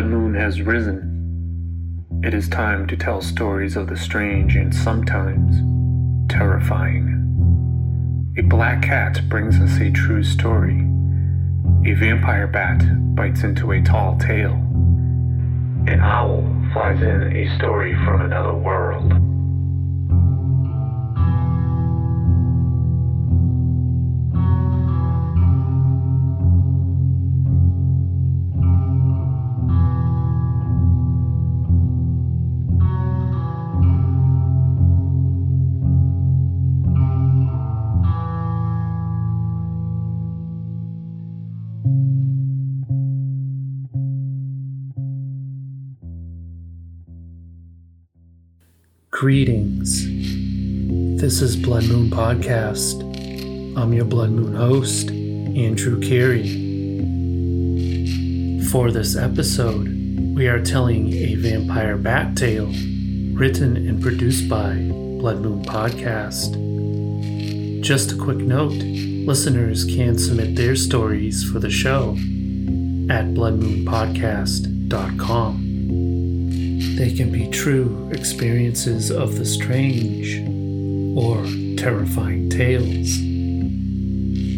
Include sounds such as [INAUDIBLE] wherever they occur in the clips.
blood moon has risen, it is time to tell stories of the strange and sometimes terrifying. A black cat brings us a true story. A vampire bat bites into a tall tale. An owl flies in a story from another world. Greetings. This is Blood Moon Podcast. I'm your Blood Moon host, Andrew Carey. For this episode, we are telling a vampire bat tale written and produced by Blood Moon Podcast. Just a quick note listeners can submit their stories for the show at bloodmoonpodcast.com. They can be true experiences of the strange or terrifying tales.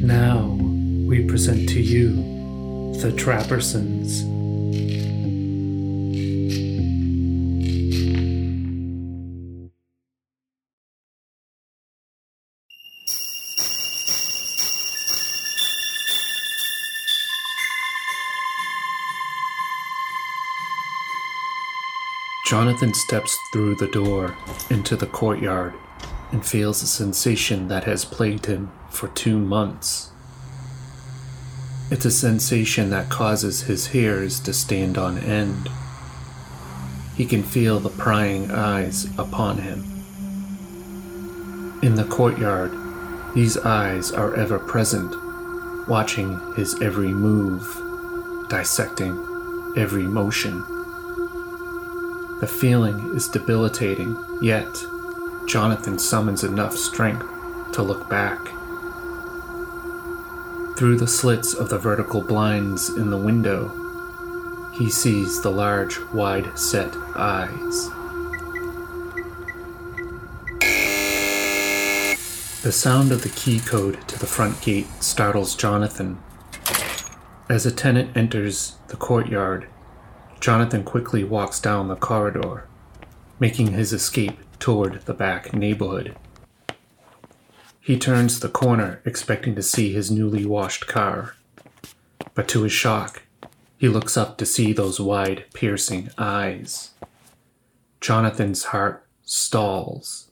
Now we present to you the Trappersons. Jonathan steps through the door into the courtyard and feels a sensation that has plagued him for two months. It's a sensation that causes his hairs to stand on end. He can feel the prying eyes upon him. In the courtyard, these eyes are ever present, watching his every move, dissecting every motion. The feeling is debilitating, yet Jonathan summons enough strength to look back. Through the slits of the vertical blinds in the window, he sees the large, wide set eyes. The sound of the key code to the front gate startles Jonathan. As a tenant enters the courtyard, Jonathan quickly walks down the corridor, making his escape toward the back neighborhood. He turns the corner, expecting to see his newly washed car. But to his shock, he looks up to see those wide, piercing eyes. Jonathan's heart stalls.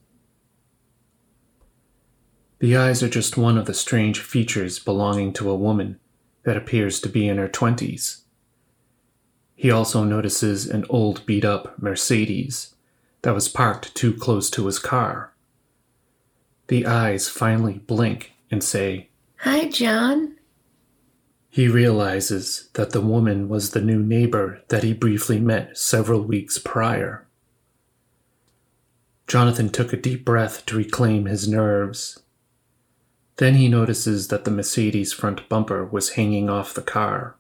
The eyes are just one of the strange features belonging to a woman that appears to be in her twenties. He also notices an old beat up Mercedes that was parked too close to his car. The eyes finally blink and say, Hi, John. He realizes that the woman was the new neighbor that he briefly met several weeks prior. Jonathan took a deep breath to reclaim his nerves. Then he notices that the Mercedes front bumper was hanging off the car.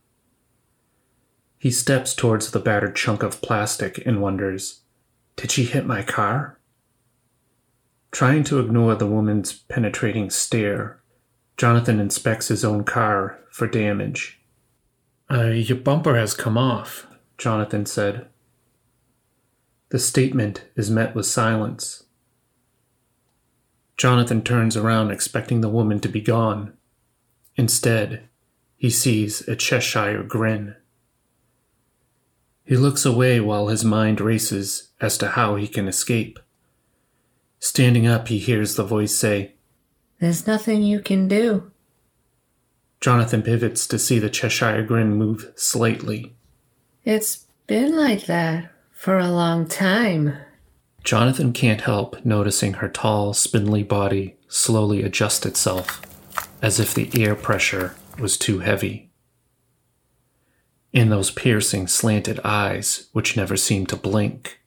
He steps towards the battered chunk of plastic and wonders, Did she hit my car? Trying to ignore the woman's penetrating stare, Jonathan inspects his own car for damage. Uh, your bumper has come off, Jonathan said. The statement is met with silence. Jonathan turns around expecting the woman to be gone. Instead, he sees a Cheshire grin. He looks away while his mind races as to how he can escape. Standing up, he hears the voice say, There's nothing you can do. Jonathan pivots to see the Cheshire grin move slightly. It's been like that for a long time. Jonathan can't help noticing her tall, spindly body slowly adjust itself, as if the air pressure was too heavy in those piercing, slanted eyes which never seemed to blink.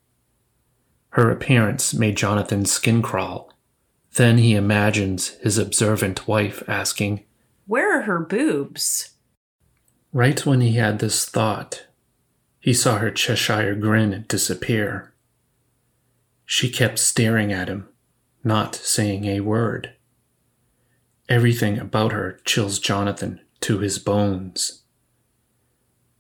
Her appearance made Jonathan's skin crawl. Then he imagines his observant wife asking, Where are her boobs? Right when he had this thought, he saw her Cheshire grin disappear. She kept staring at him, not saying a word. Everything about her chills Jonathan to his bones.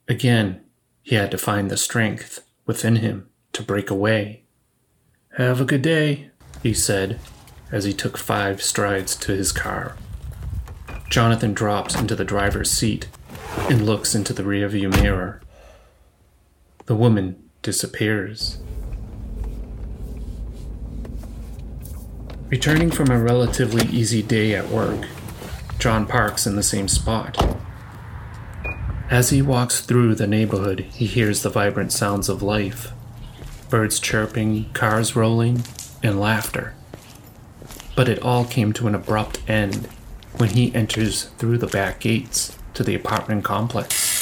Again, he had to find the strength within him to break away. Have a good day, he said as he took five strides to his car. Jonathan drops into the driver's seat and looks into the rearview mirror. The woman disappears. Returning from a relatively easy day at work, John parks in the same spot. As he walks through the neighborhood, he hears the vibrant sounds of life birds chirping, cars rolling, and laughter. But it all came to an abrupt end when he enters through the back gates to the apartment complex.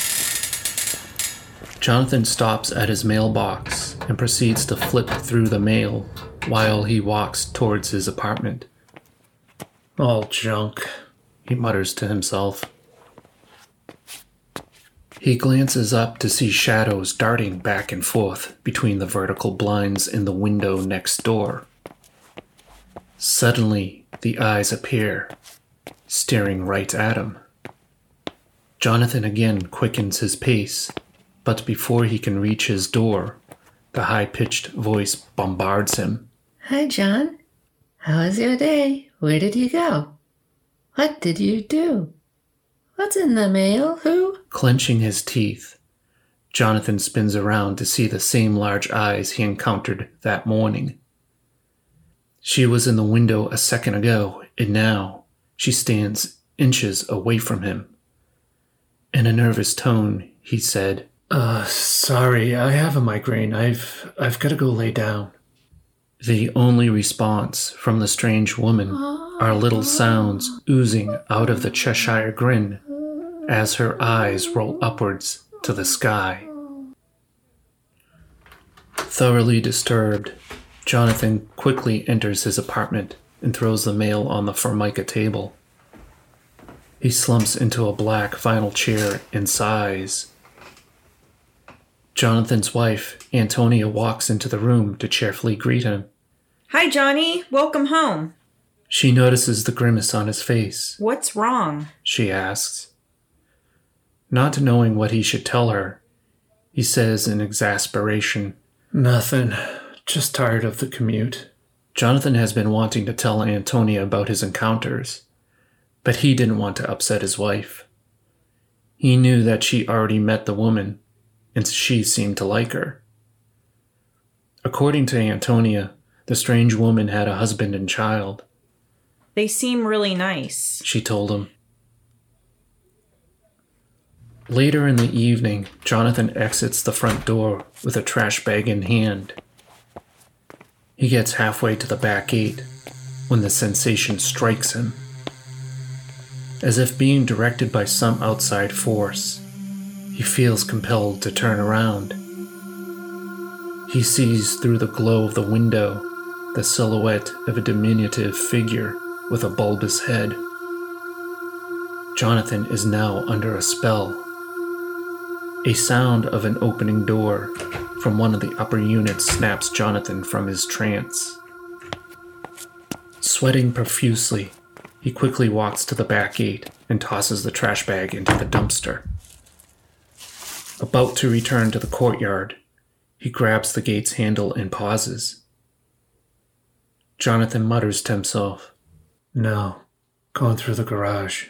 Jonathan stops at his mailbox and proceeds to flip through the mail while he walks towards his apartment. All junk, he mutters to himself. He glances up to see shadows darting back and forth between the vertical blinds in the window next door. Suddenly, the eyes appear, staring right at him. Jonathan again quickens his pace, but before he can reach his door, the high pitched voice bombards him. Hi, John. How was your day? Where did you go? What did you do? What's in the mail? Who? Clenching his teeth, Jonathan spins around to see the same large eyes he encountered that morning. She was in the window a second ago, and now she stands inches away from him. In a nervous tone, he said, Uh, sorry, I have a migraine. I've I've got to go lay down. The only response from the strange woman are little sounds oozing out of the Cheshire grin as her eyes roll upwards to the sky. Thoroughly disturbed, Jonathan quickly enters his apartment and throws the mail on the formica table. He slumps into a black vinyl chair and sighs. Jonathan's wife, Antonia, walks into the room to cheerfully greet him. Hi, Johnny. Welcome home. She notices the grimace on his face. What's wrong? She asks. Not knowing what he should tell her, he says in exasperation, Nothing. Just tired of the commute. Jonathan has been wanting to tell Antonia about his encounters, but he didn't want to upset his wife. He knew that she already met the woman, and she seemed to like her. According to Antonia, the strange woman had a husband and child. They seem really nice. She told him. Later in the evening, Jonathan exits the front door with a trash bag in hand. He gets halfway to the back gate when the sensation strikes him. As if being directed by some outside force, he feels compelled to turn around. He sees through the glow of the window the silhouette of a diminutive figure with a bulbous head. Jonathan is now under a spell. A sound of an opening door from one of the upper units snaps Jonathan from his trance. Sweating profusely, he quickly walks to the back gate and tosses the trash bag into the dumpster. About to return to the courtyard, he grabs the gate's handle and pauses. Jonathan mutters to himself, No, going through the garage.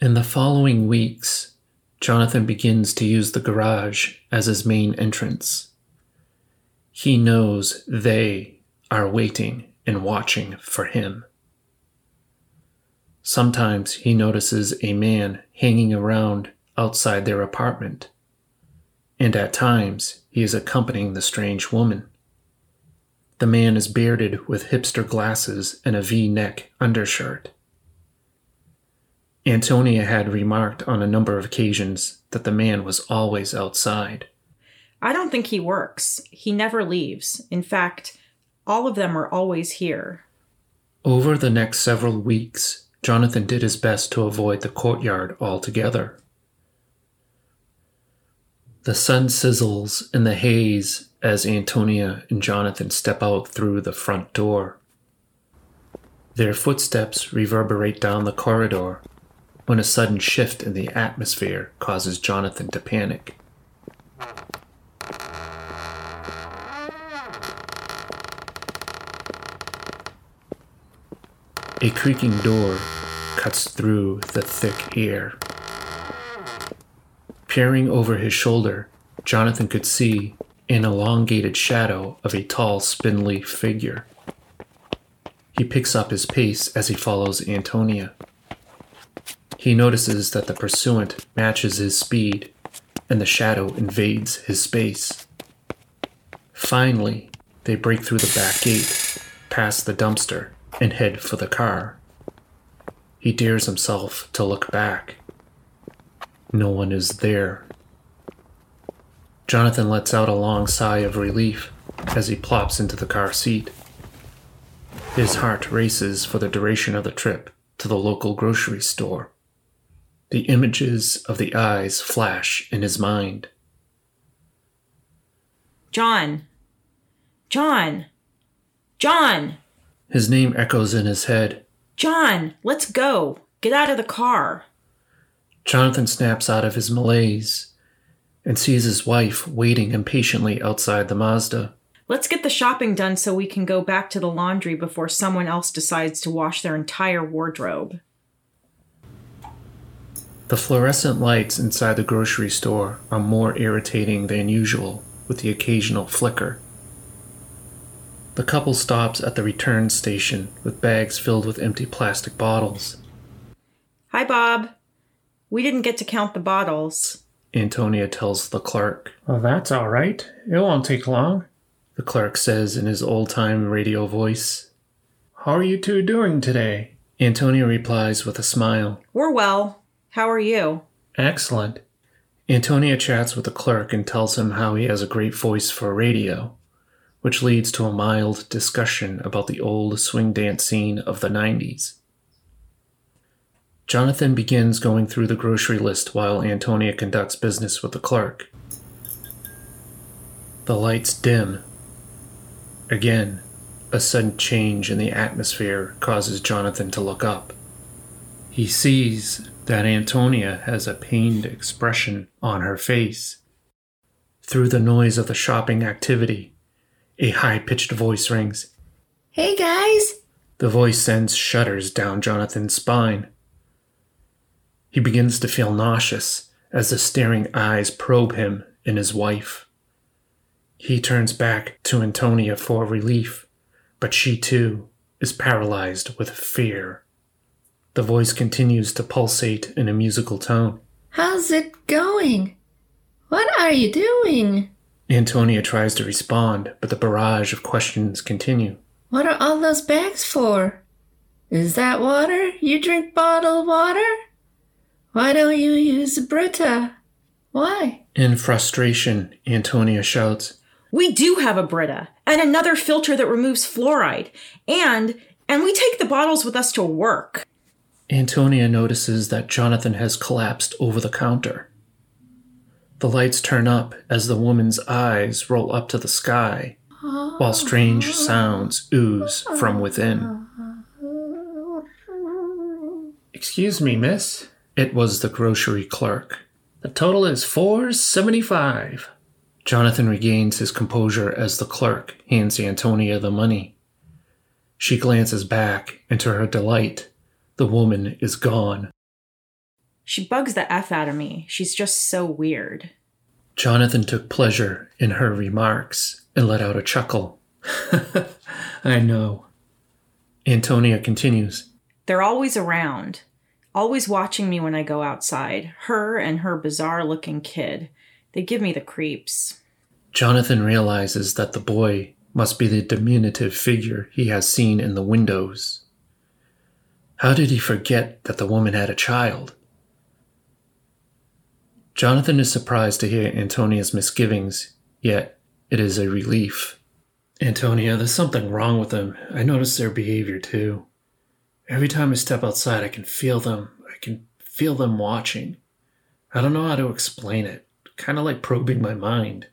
In the following weeks, Jonathan begins to use the garage as his main entrance. He knows they are waiting and watching for him. Sometimes he notices a man hanging around outside their apartment, and at times he is accompanying the strange woman. The man is bearded with hipster glasses and a v neck undershirt. Antonia had remarked on a number of occasions that the man was always outside. I don't think he works. He never leaves. In fact, all of them are always here. Over the next several weeks, Jonathan did his best to avoid the courtyard altogether. The sun sizzles in the haze as Antonia and Jonathan step out through the front door. Their footsteps reverberate down the corridor when a sudden shift in the atmosphere causes Jonathan to panic. A creaking door cuts through the thick air. Peering over his shoulder, Jonathan could see an elongated shadow of a tall, spindly figure. He picks up his pace as he follows Antonia. He notices that the pursuant matches his speed, and the shadow invades his space. Finally, they break through the back gate, past the dumpster, and head for the car. He dares himself to look back. No one is there. Jonathan lets out a long sigh of relief as he plops into the car seat. His heart races for the duration of the trip to the local grocery store. The images of the eyes flash in his mind. John. John. John. His name echoes in his head. John, let's go. Get out of the car. Jonathan snaps out of his malaise and sees his wife waiting impatiently outside the Mazda. Let's get the shopping done so we can go back to the laundry before someone else decides to wash their entire wardrobe. The fluorescent lights inside the grocery store are more irritating than usual, with the occasional flicker. The couple stops at the return station with bags filled with empty plastic bottles. Hi, Bob. We didn't get to count the bottles. Antonia tells the clerk. Well, that's all right. It won't take long. The clerk says in his old time radio voice. How are you two doing today? Antonia replies with a smile. We're well. How are you? Excellent. Antonia chats with the clerk and tells him how he has a great voice for radio, which leads to a mild discussion about the old swing dance scene of the 90s. Jonathan begins going through the grocery list while Antonia conducts business with the clerk. The lights dim. Again, a sudden change in the atmosphere causes Jonathan to look up. He sees that Antonia has a pained expression on her face. Through the noise of the shopping activity, a high pitched voice rings. Hey guys! The voice sends shudders down Jonathan's spine. He begins to feel nauseous as the staring eyes probe him and his wife. He turns back to Antonia for relief, but she too is paralyzed with fear. The voice continues to pulsate in a musical tone. How's it going? What are you doing? Antonia tries to respond, but the barrage of questions continue. What are all those bags for? Is that water? You drink bottled water? Why don't you use Brita? Why? In frustration, Antonia shouts, We do have a Brita and another filter that removes fluoride. And and we take the bottles with us to work. Antonia notices that Jonathan has collapsed over the counter. The lights turn up as the woman's eyes roll up to the sky, while strange sounds ooze from within. Excuse me, miss. It was the grocery clerk. The total is four seventy-five. Jonathan regains his composure as the clerk hands Antonia the money. She glances back, and to her delight, the woman is gone. She bugs the F out of me. She's just so weird. Jonathan took pleasure in her remarks and let out a chuckle. [LAUGHS] I know. Antonia continues. They're always around, always watching me when I go outside. Her and her bizarre looking kid. They give me the creeps. Jonathan realizes that the boy must be the diminutive figure he has seen in the windows. How did he forget that the woman had a child? Jonathan is surprised to hear Antonia's misgivings, yet it is a relief. Antonia, there's something wrong with them. I notice their behavior too. Every time I step outside, I can feel them. I can feel them watching. I don't know how to explain it. kind of like probing my mind.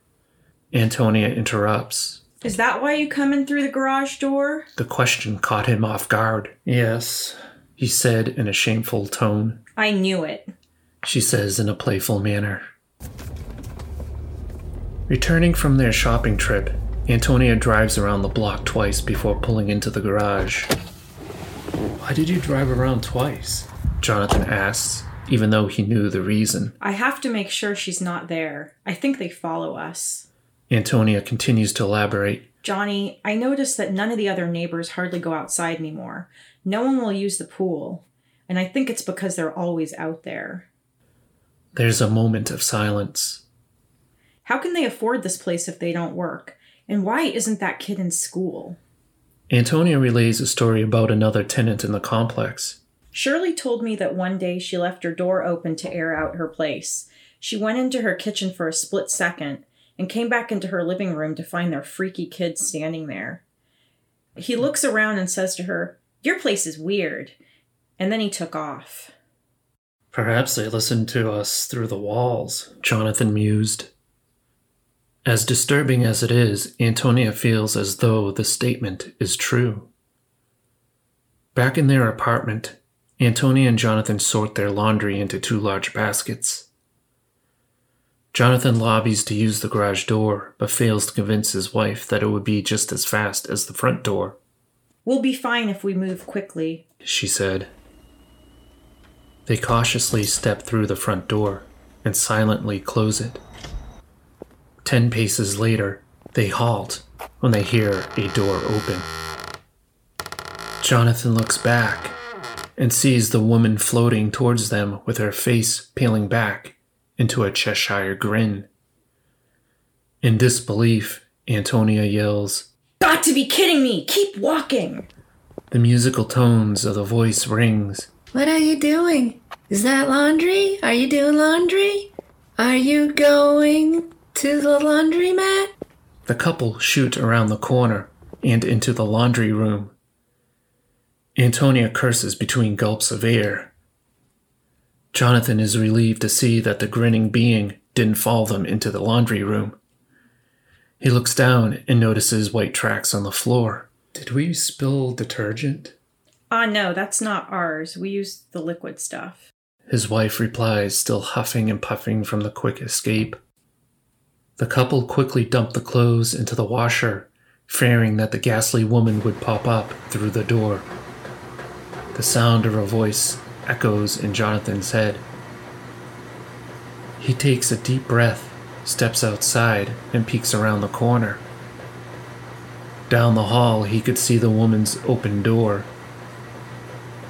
Antonia interrupts. Is that why you come in through the garage door? The question caught him off guard. Yes, he said in a shameful tone. I knew it. She says in a playful manner. Returning from their shopping trip, Antonia drives around the block twice before pulling into the garage. Why did you drive around twice? Jonathan asks, even though he knew the reason. I have to make sure she's not there. I think they follow us. Antonia continues to elaborate. Johnny, I noticed that none of the other neighbors hardly go outside anymore. No one will use the pool. And I think it's because they're always out there. There's a moment of silence. How can they afford this place if they don't work? And why isn't that kid in school? Antonia relays a story about another tenant in the complex. Shirley told me that one day she left her door open to air out her place. She went into her kitchen for a split second and came back into her living room to find their freaky kid standing there. He looks around and says to her, Your place is weird. And then he took off. Perhaps they listened to us through the walls, Jonathan mused. As disturbing as it is, Antonia feels as though the statement is true. Back in their apartment, Antonia and Jonathan sort their laundry into two large baskets. Jonathan lobbies to use the garage door, but fails to convince his wife that it would be just as fast as the front door. We'll be fine if we move quickly, she said. They cautiously step through the front door and silently close it. Ten paces later, they halt when they hear a door open. Jonathan looks back and sees the woman floating towards them with her face peeling back into a Cheshire grin. In disbelief, Antonia yells, Got to be kidding me! Keep walking! The musical tones of the voice rings. What are you doing? Is that laundry? Are you doing laundry? Are you going to the laundromat? The couple shoot around the corner and into the laundry room. Antonia curses between gulps of air. Jonathan is relieved to see that the grinning being didn't follow them into the laundry room. He looks down and notices white tracks on the floor. Did we spill detergent? Ah, uh, no, that's not ours. We use the liquid stuff. His wife replies, still huffing and puffing from the quick escape. The couple quickly dump the clothes into the washer, fearing that the ghastly woman would pop up through the door. The sound of her voice echoes in Jonathan's head. He takes a deep breath, steps outside, and peeks around the corner. Down the hall, he could see the woman's open door.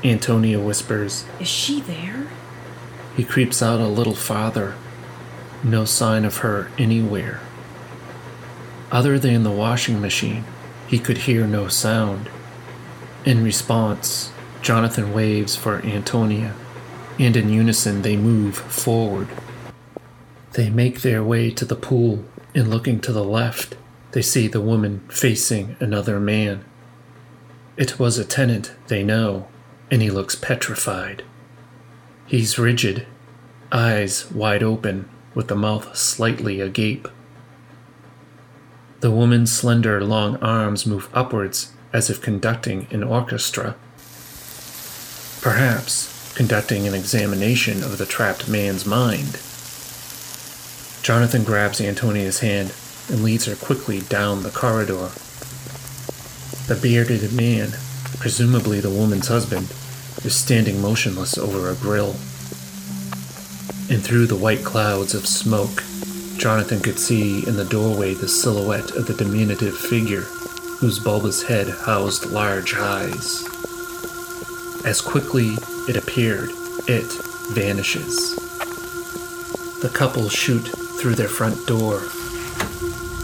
Antonia whispers, Is she there? He creeps out a little farther. No sign of her anywhere. Other than the washing machine, he could hear no sound. In response, Jonathan waves for Antonia, and in unison they move forward. They make their way to the pool, and looking to the left, they see the woman facing another man. It was a tenant, they know, and he looks petrified. He's rigid, eyes wide open, with the mouth slightly agape. The woman's slender, long arms move upwards as if conducting an orchestra. Perhaps conducting an examination of the trapped man's mind. Jonathan grabs Antonia's hand and leads her quickly down the corridor. The bearded man, presumably the woman's husband, is standing motionless over a grill. And through the white clouds of smoke, Jonathan could see in the doorway the silhouette of the diminutive figure whose bulbous head housed large eyes. As quickly it appeared, it vanishes. The couple shoot through their front door.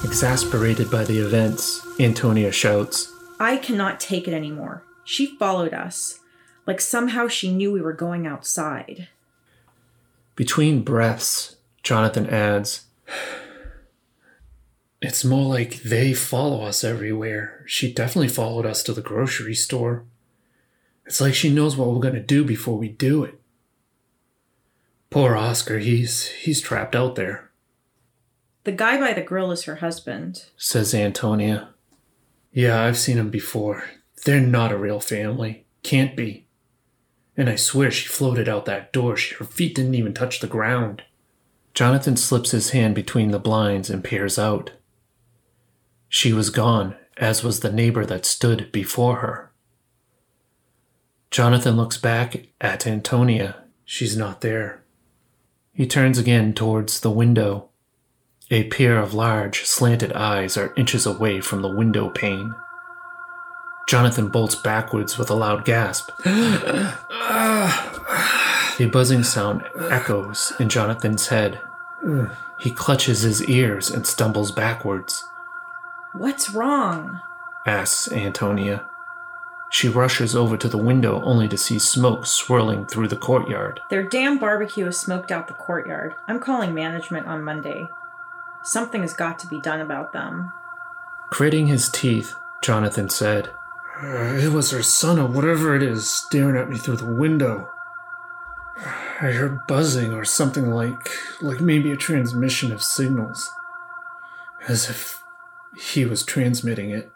Exasperated by the events, Antonia shouts, I cannot take it anymore. She followed us like somehow she knew we were going outside. Between breaths, Jonathan adds, It's more like they follow us everywhere. She definitely followed us to the grocery store. It's like she knows what we're going to do before we do it. Poor Oscar, he's he's trapped out there. The guy by the grill is her husband. says Antonia. Yeah, I've seen him before. They're not a real family. Can't be. And I swear she floated out that door. Her feet didn't even touch the ground. Jonathan slips his hand between the blinds and peers out. She was gone, as was the neighbor that stood before her. Jonathan looks back at Antonia. She's not there. He turns again towards the window. A pair of large, slanted eyes are inches away from the window pane. Jonathan bolts backwards with a loud gasp. a buzzing sound echoes in Jonathan's head. He clutches his ears and stumbles backwards, What's wrong? asks Antonia. She rushes over to the window only to see smoke swirling through the courtyard. Their damn barbecue has smoked out the courtyard. I'm calling management on Monday. Something has got to be done about them. Gritting his teeth, Jonathan said, "Uh, It was her son or whatever it is staring at me through the window. I heard buzzing or something like like maybe a transmission of signals. As if he was transmitting it.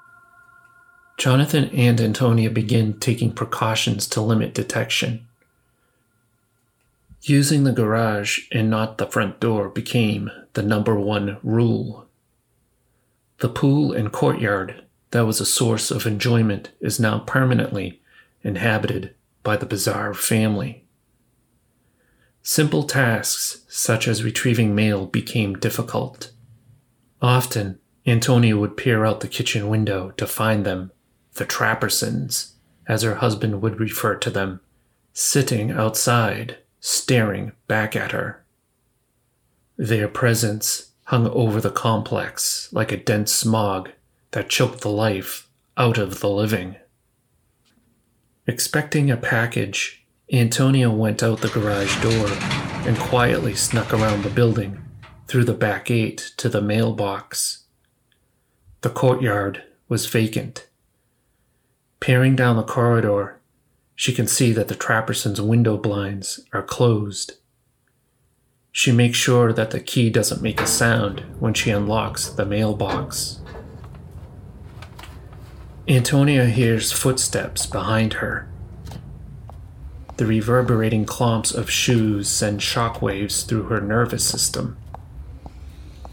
Jonathan and Antonia begin taking precautions to limit detection. Using the garage and not the front door became the number one rule. The pool and courtyard that was a source of enjoyment is now permanently inhabited by the bizarre family. Simple tasks such as retrieving mail became difficult. Often, Antonia would peer out the kitchen window to find them, the Trappersons, as her husband would refer to them, sitting outside, staring back at her. Their presence hung over the complex like a dense smog that choked the life out of the living. Expecting a package, Antonia went out the garage door and quietly snuck around the building through the back gate to the mailbox. The courtyard was vacant. Peering down the corridor, she can see that the Trappersons' window blinds are closed. She makes sure that the key doesn't make a sound when she unlocks the mailbox. Antonia hears footsteps behind her. The reverberating clomps of shoes send shockwaves through her nervous system.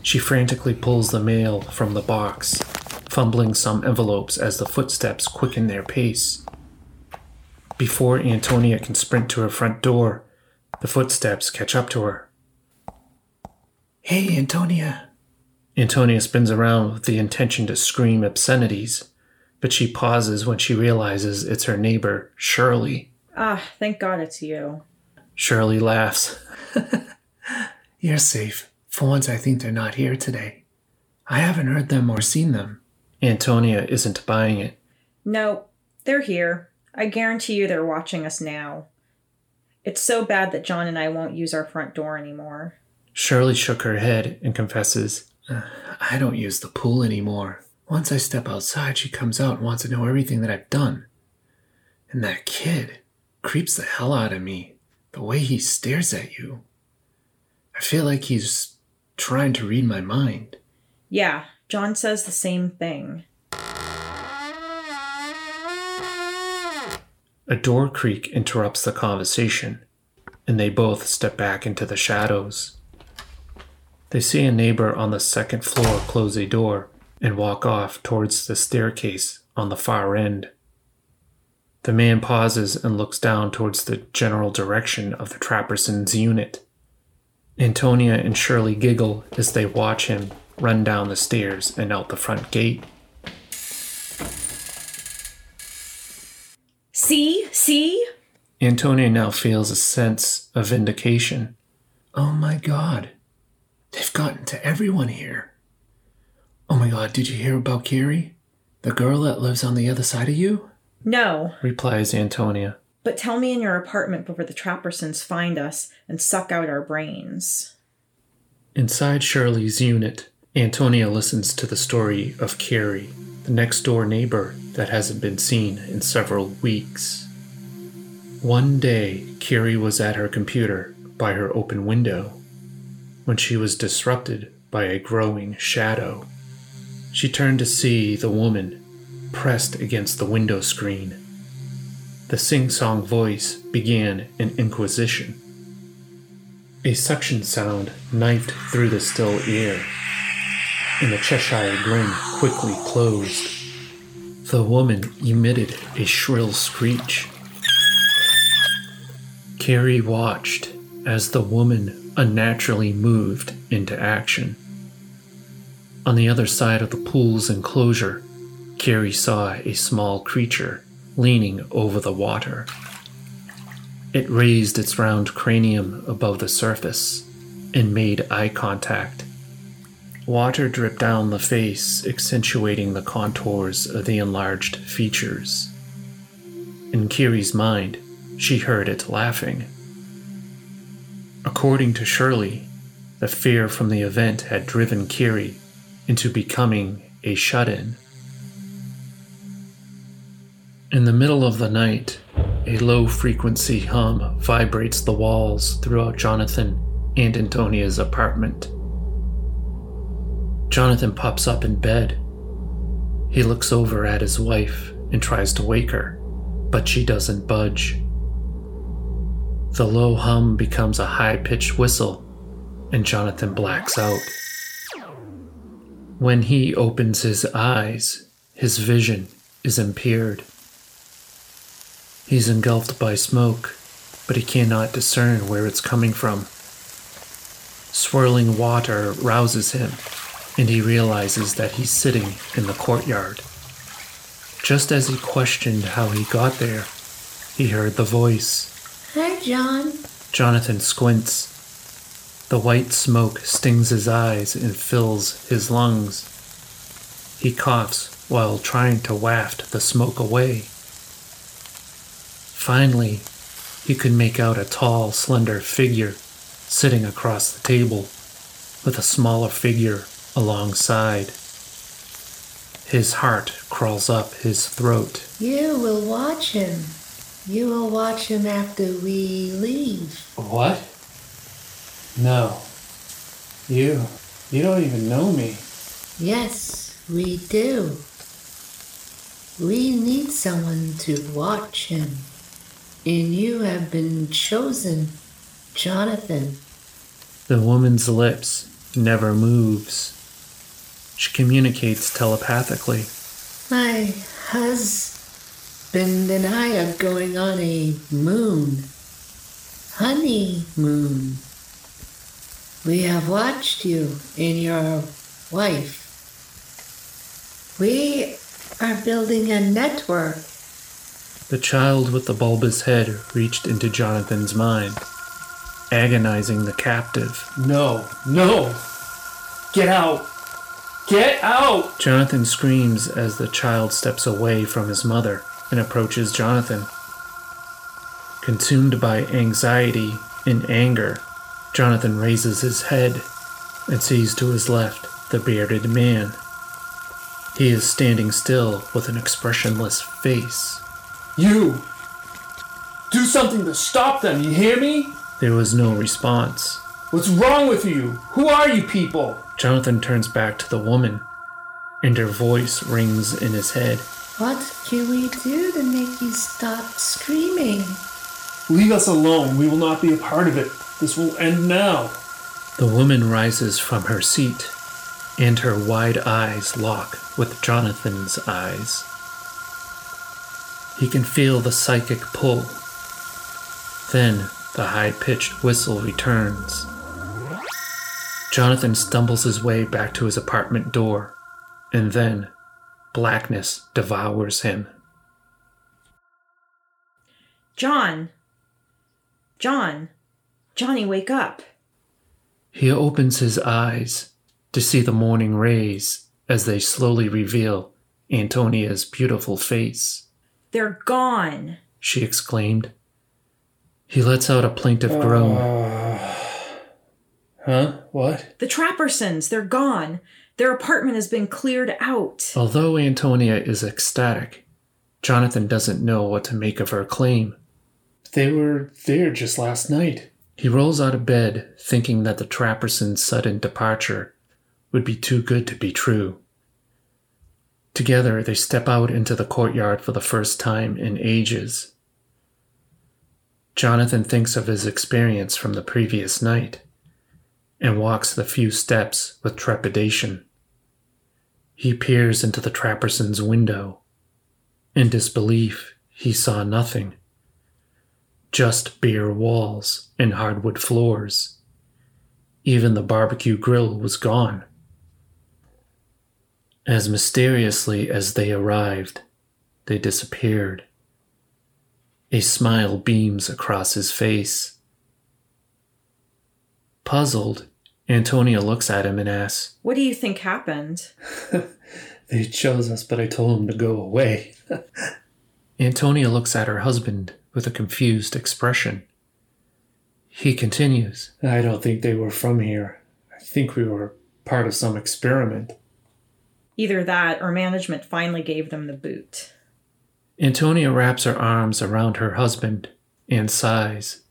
She frantically pulls the mail from the box, fumbling some envelopes as the footsteps quicken their pace. Before Antonia can sprint to her front door, the footsteps catch up to her. Hey, Antonia. Antonia spins around with the intention to scream obscenities, but she pauses when she realizes it's her neighbor, Shirley. Ah, thank God it's you. Shirley laughs. [LAUGHS] You're safe. For once, I think they're not here today. I haven't heard them or seen them. Antonia isn't buying it. No, they're here. I guarantee you they're watching us now. It's so bad that John and I won't use our front door anymore. Shirley shook her head and confesses, "Uh, I don't use the pool anymore. Once I step outside, she comes out and wants to know everything that I've done. And that kid creeps the hell out of me. The way he stares at you. I feel like he's trying to read my mind. Yeah, John says the same thing. A door creak interrupts the conversation, and they both step back into the shadows. They see a neighbor on the second floor close a door and walk off towards the staircase on the far end. The man pauses and looks down towards the general direction of the Trappersons' unit. Antonia and Shirley giggle as they watch him run down the stairs and out the front gate. See? See? Antonia now feels a sense of vindication. Oh my god. They've gotten to everyone here. Oh my god, did you hear about Carrie? The girl that lives on the other side of you? No, replies Antonia. but tell me in your apartment before the Trappersons find us and suck out our brains. Inside Shirley's unit, Antonia listens to the story of Carrie, the next door neighbor that hasn't been seen in several weeks. One day, Carrie was at her computer by her open window when she was disrupted by a growing shadow. She turned to see the woman pressed against the window screen. The sing song voice began an inquisition. A suction sound knifed through the still air, and the Cheshire grin quickly closed. The woman emitted a shrill screech. Carrie watched as the woman unnaturally moved into action. On the other side of the pool's enclosure, Carrie saw a small creature leaning over the water. It raised its round cranium above the surface and made eye contact. Water dripped down the face, accentuating the contours of the enlarged features. In Carrie's mind, she heard it laughing. According to Shirley, the fear from the event had driven Kiri into becoming a shut in. In the middle of the night, a low frequency hum vibrates the walls throughout Jonathan and Antonia's apartment. Jonathan pops up in bed. He looks over at his wife and tries to wake her, but she doesn't budge. The low hum becomes a high pitched whistle, and Jonathan blacks out. When he opens his eyes, his vision is impaired. He's engulfed by smoke, but he cannot discern where it's coming from. Swirling water rouses him, and he realizes that he's sitting in the courtyard. Just as he questioned how he got there, he heard the voice. Hi, John. Jonathan squints. The white smoke stings his eyes and fills his lungs. He coughs while trying to waft the smoke away. Finally, he could make out a tall, slender figure sitting across the table with a smaller figure alongside. His heart crawls up his throat. You will watch him. You will watch him after we leave. What? No. You. You don't even know me. Yes, we do. We need someone to watch him. And you have been chosen, Jonathan. The woman's lips never moves. She communicates telepathically. My husband and I are going on a moon. Honeymoon. We have watched you and your wife. We are building a network. The child with the bulbous head reached into Jonathan's mind, agonizing the captive. No, no! Get out! Get out! Jonathan screams as the child steps away from his mother and approaches Jonathan. Consumed by anxiety and anger, Jonathan raises his head and sees to his left the bearded man. He is standing still with an expressionless face. You! Do something to stop them, you hear me? There was no response. What's wrong with you? Who are you people? Jonathan turns back to the woman, and her voice rings in his head. What can we do to make you stop screaming? Leave us alone. We will not be a part of it. This will end now. The woman rises from her seat, and her wide eyes lock with Jonathan's eyes. He can feel the psychic pull. Then the high pitched whistle returns. Jonathan stumbles his way back to his apartment door, and then blackness devours him. John! John! Johnny, wake up! He opens his eyes to see the morning rays as they slowly reveal Antonia's beautiful face. They're gone! She exclaimed. He lets out a plaintive groan. Ah. Huh? What? The Trappersons, they're gone. Their apartment has been cleared out. Although Antonia is ecstatic, Jonathan doesn't know what to make of her claim. They were there just last night. He rolls out of bed, thinking that the Trappersons' sudden departure would be too good to be true. Together, they step out into the courtyard for the first time in ages. Jonathan thinks of his experience from the previous night and walks the few steps with trepidation. He peers into the Trapperson's window. In disbelief, he saw nothing. Just bare walls and hardwood floors. Even the barbecue grill was gone. As mysteriously as they arrived, they disappeared. A smile beams across his face. Puzzled, Antonia looks at him and asks, What do you think happened? [LAUGHS] They chose us, but I told them to go away. [LAUGHS] Antonia looks at her husband with a confused expression. He continues, I don't think they were from here. I think we were part of some experiment. Either that or management finally gave them the boot. Antonia wraps her arms around her husband and sighs.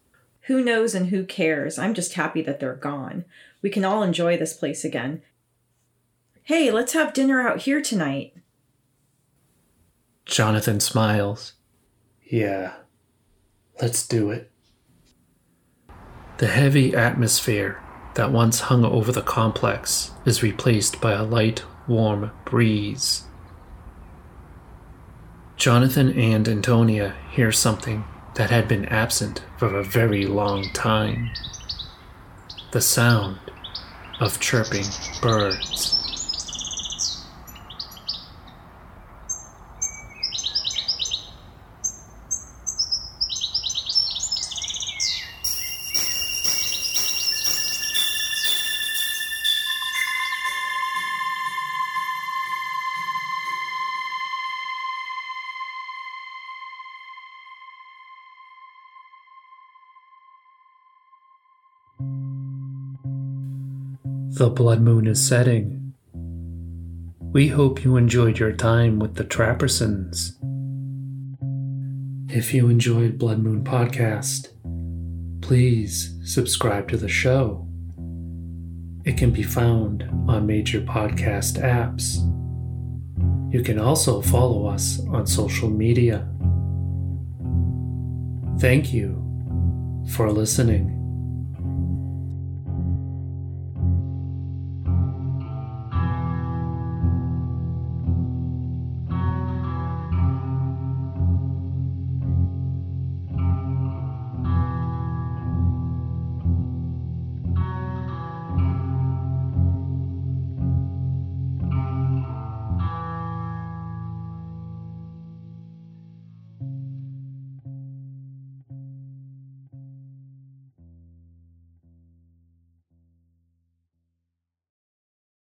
Who knows and who cares? I'm just happy that they're gone. We can all enjoy this place again. Hey, let's have dinner out here tonight. Jonathan smiles. Yeah, let's do it. The heavy atmosphere that once hung over the complex is replaced by a light, warm breeze. Jonathan and Antonia hear something that had been absent for a very long time the sound of chirping birds. The blood moon is setting. We hope you enjoyed your time with the Trappersons. If you enjoyed Blood Moon Podcast, please subscribe to the show. It can be found on major podcast apps. You can also follow us on social media. Thank you for listening.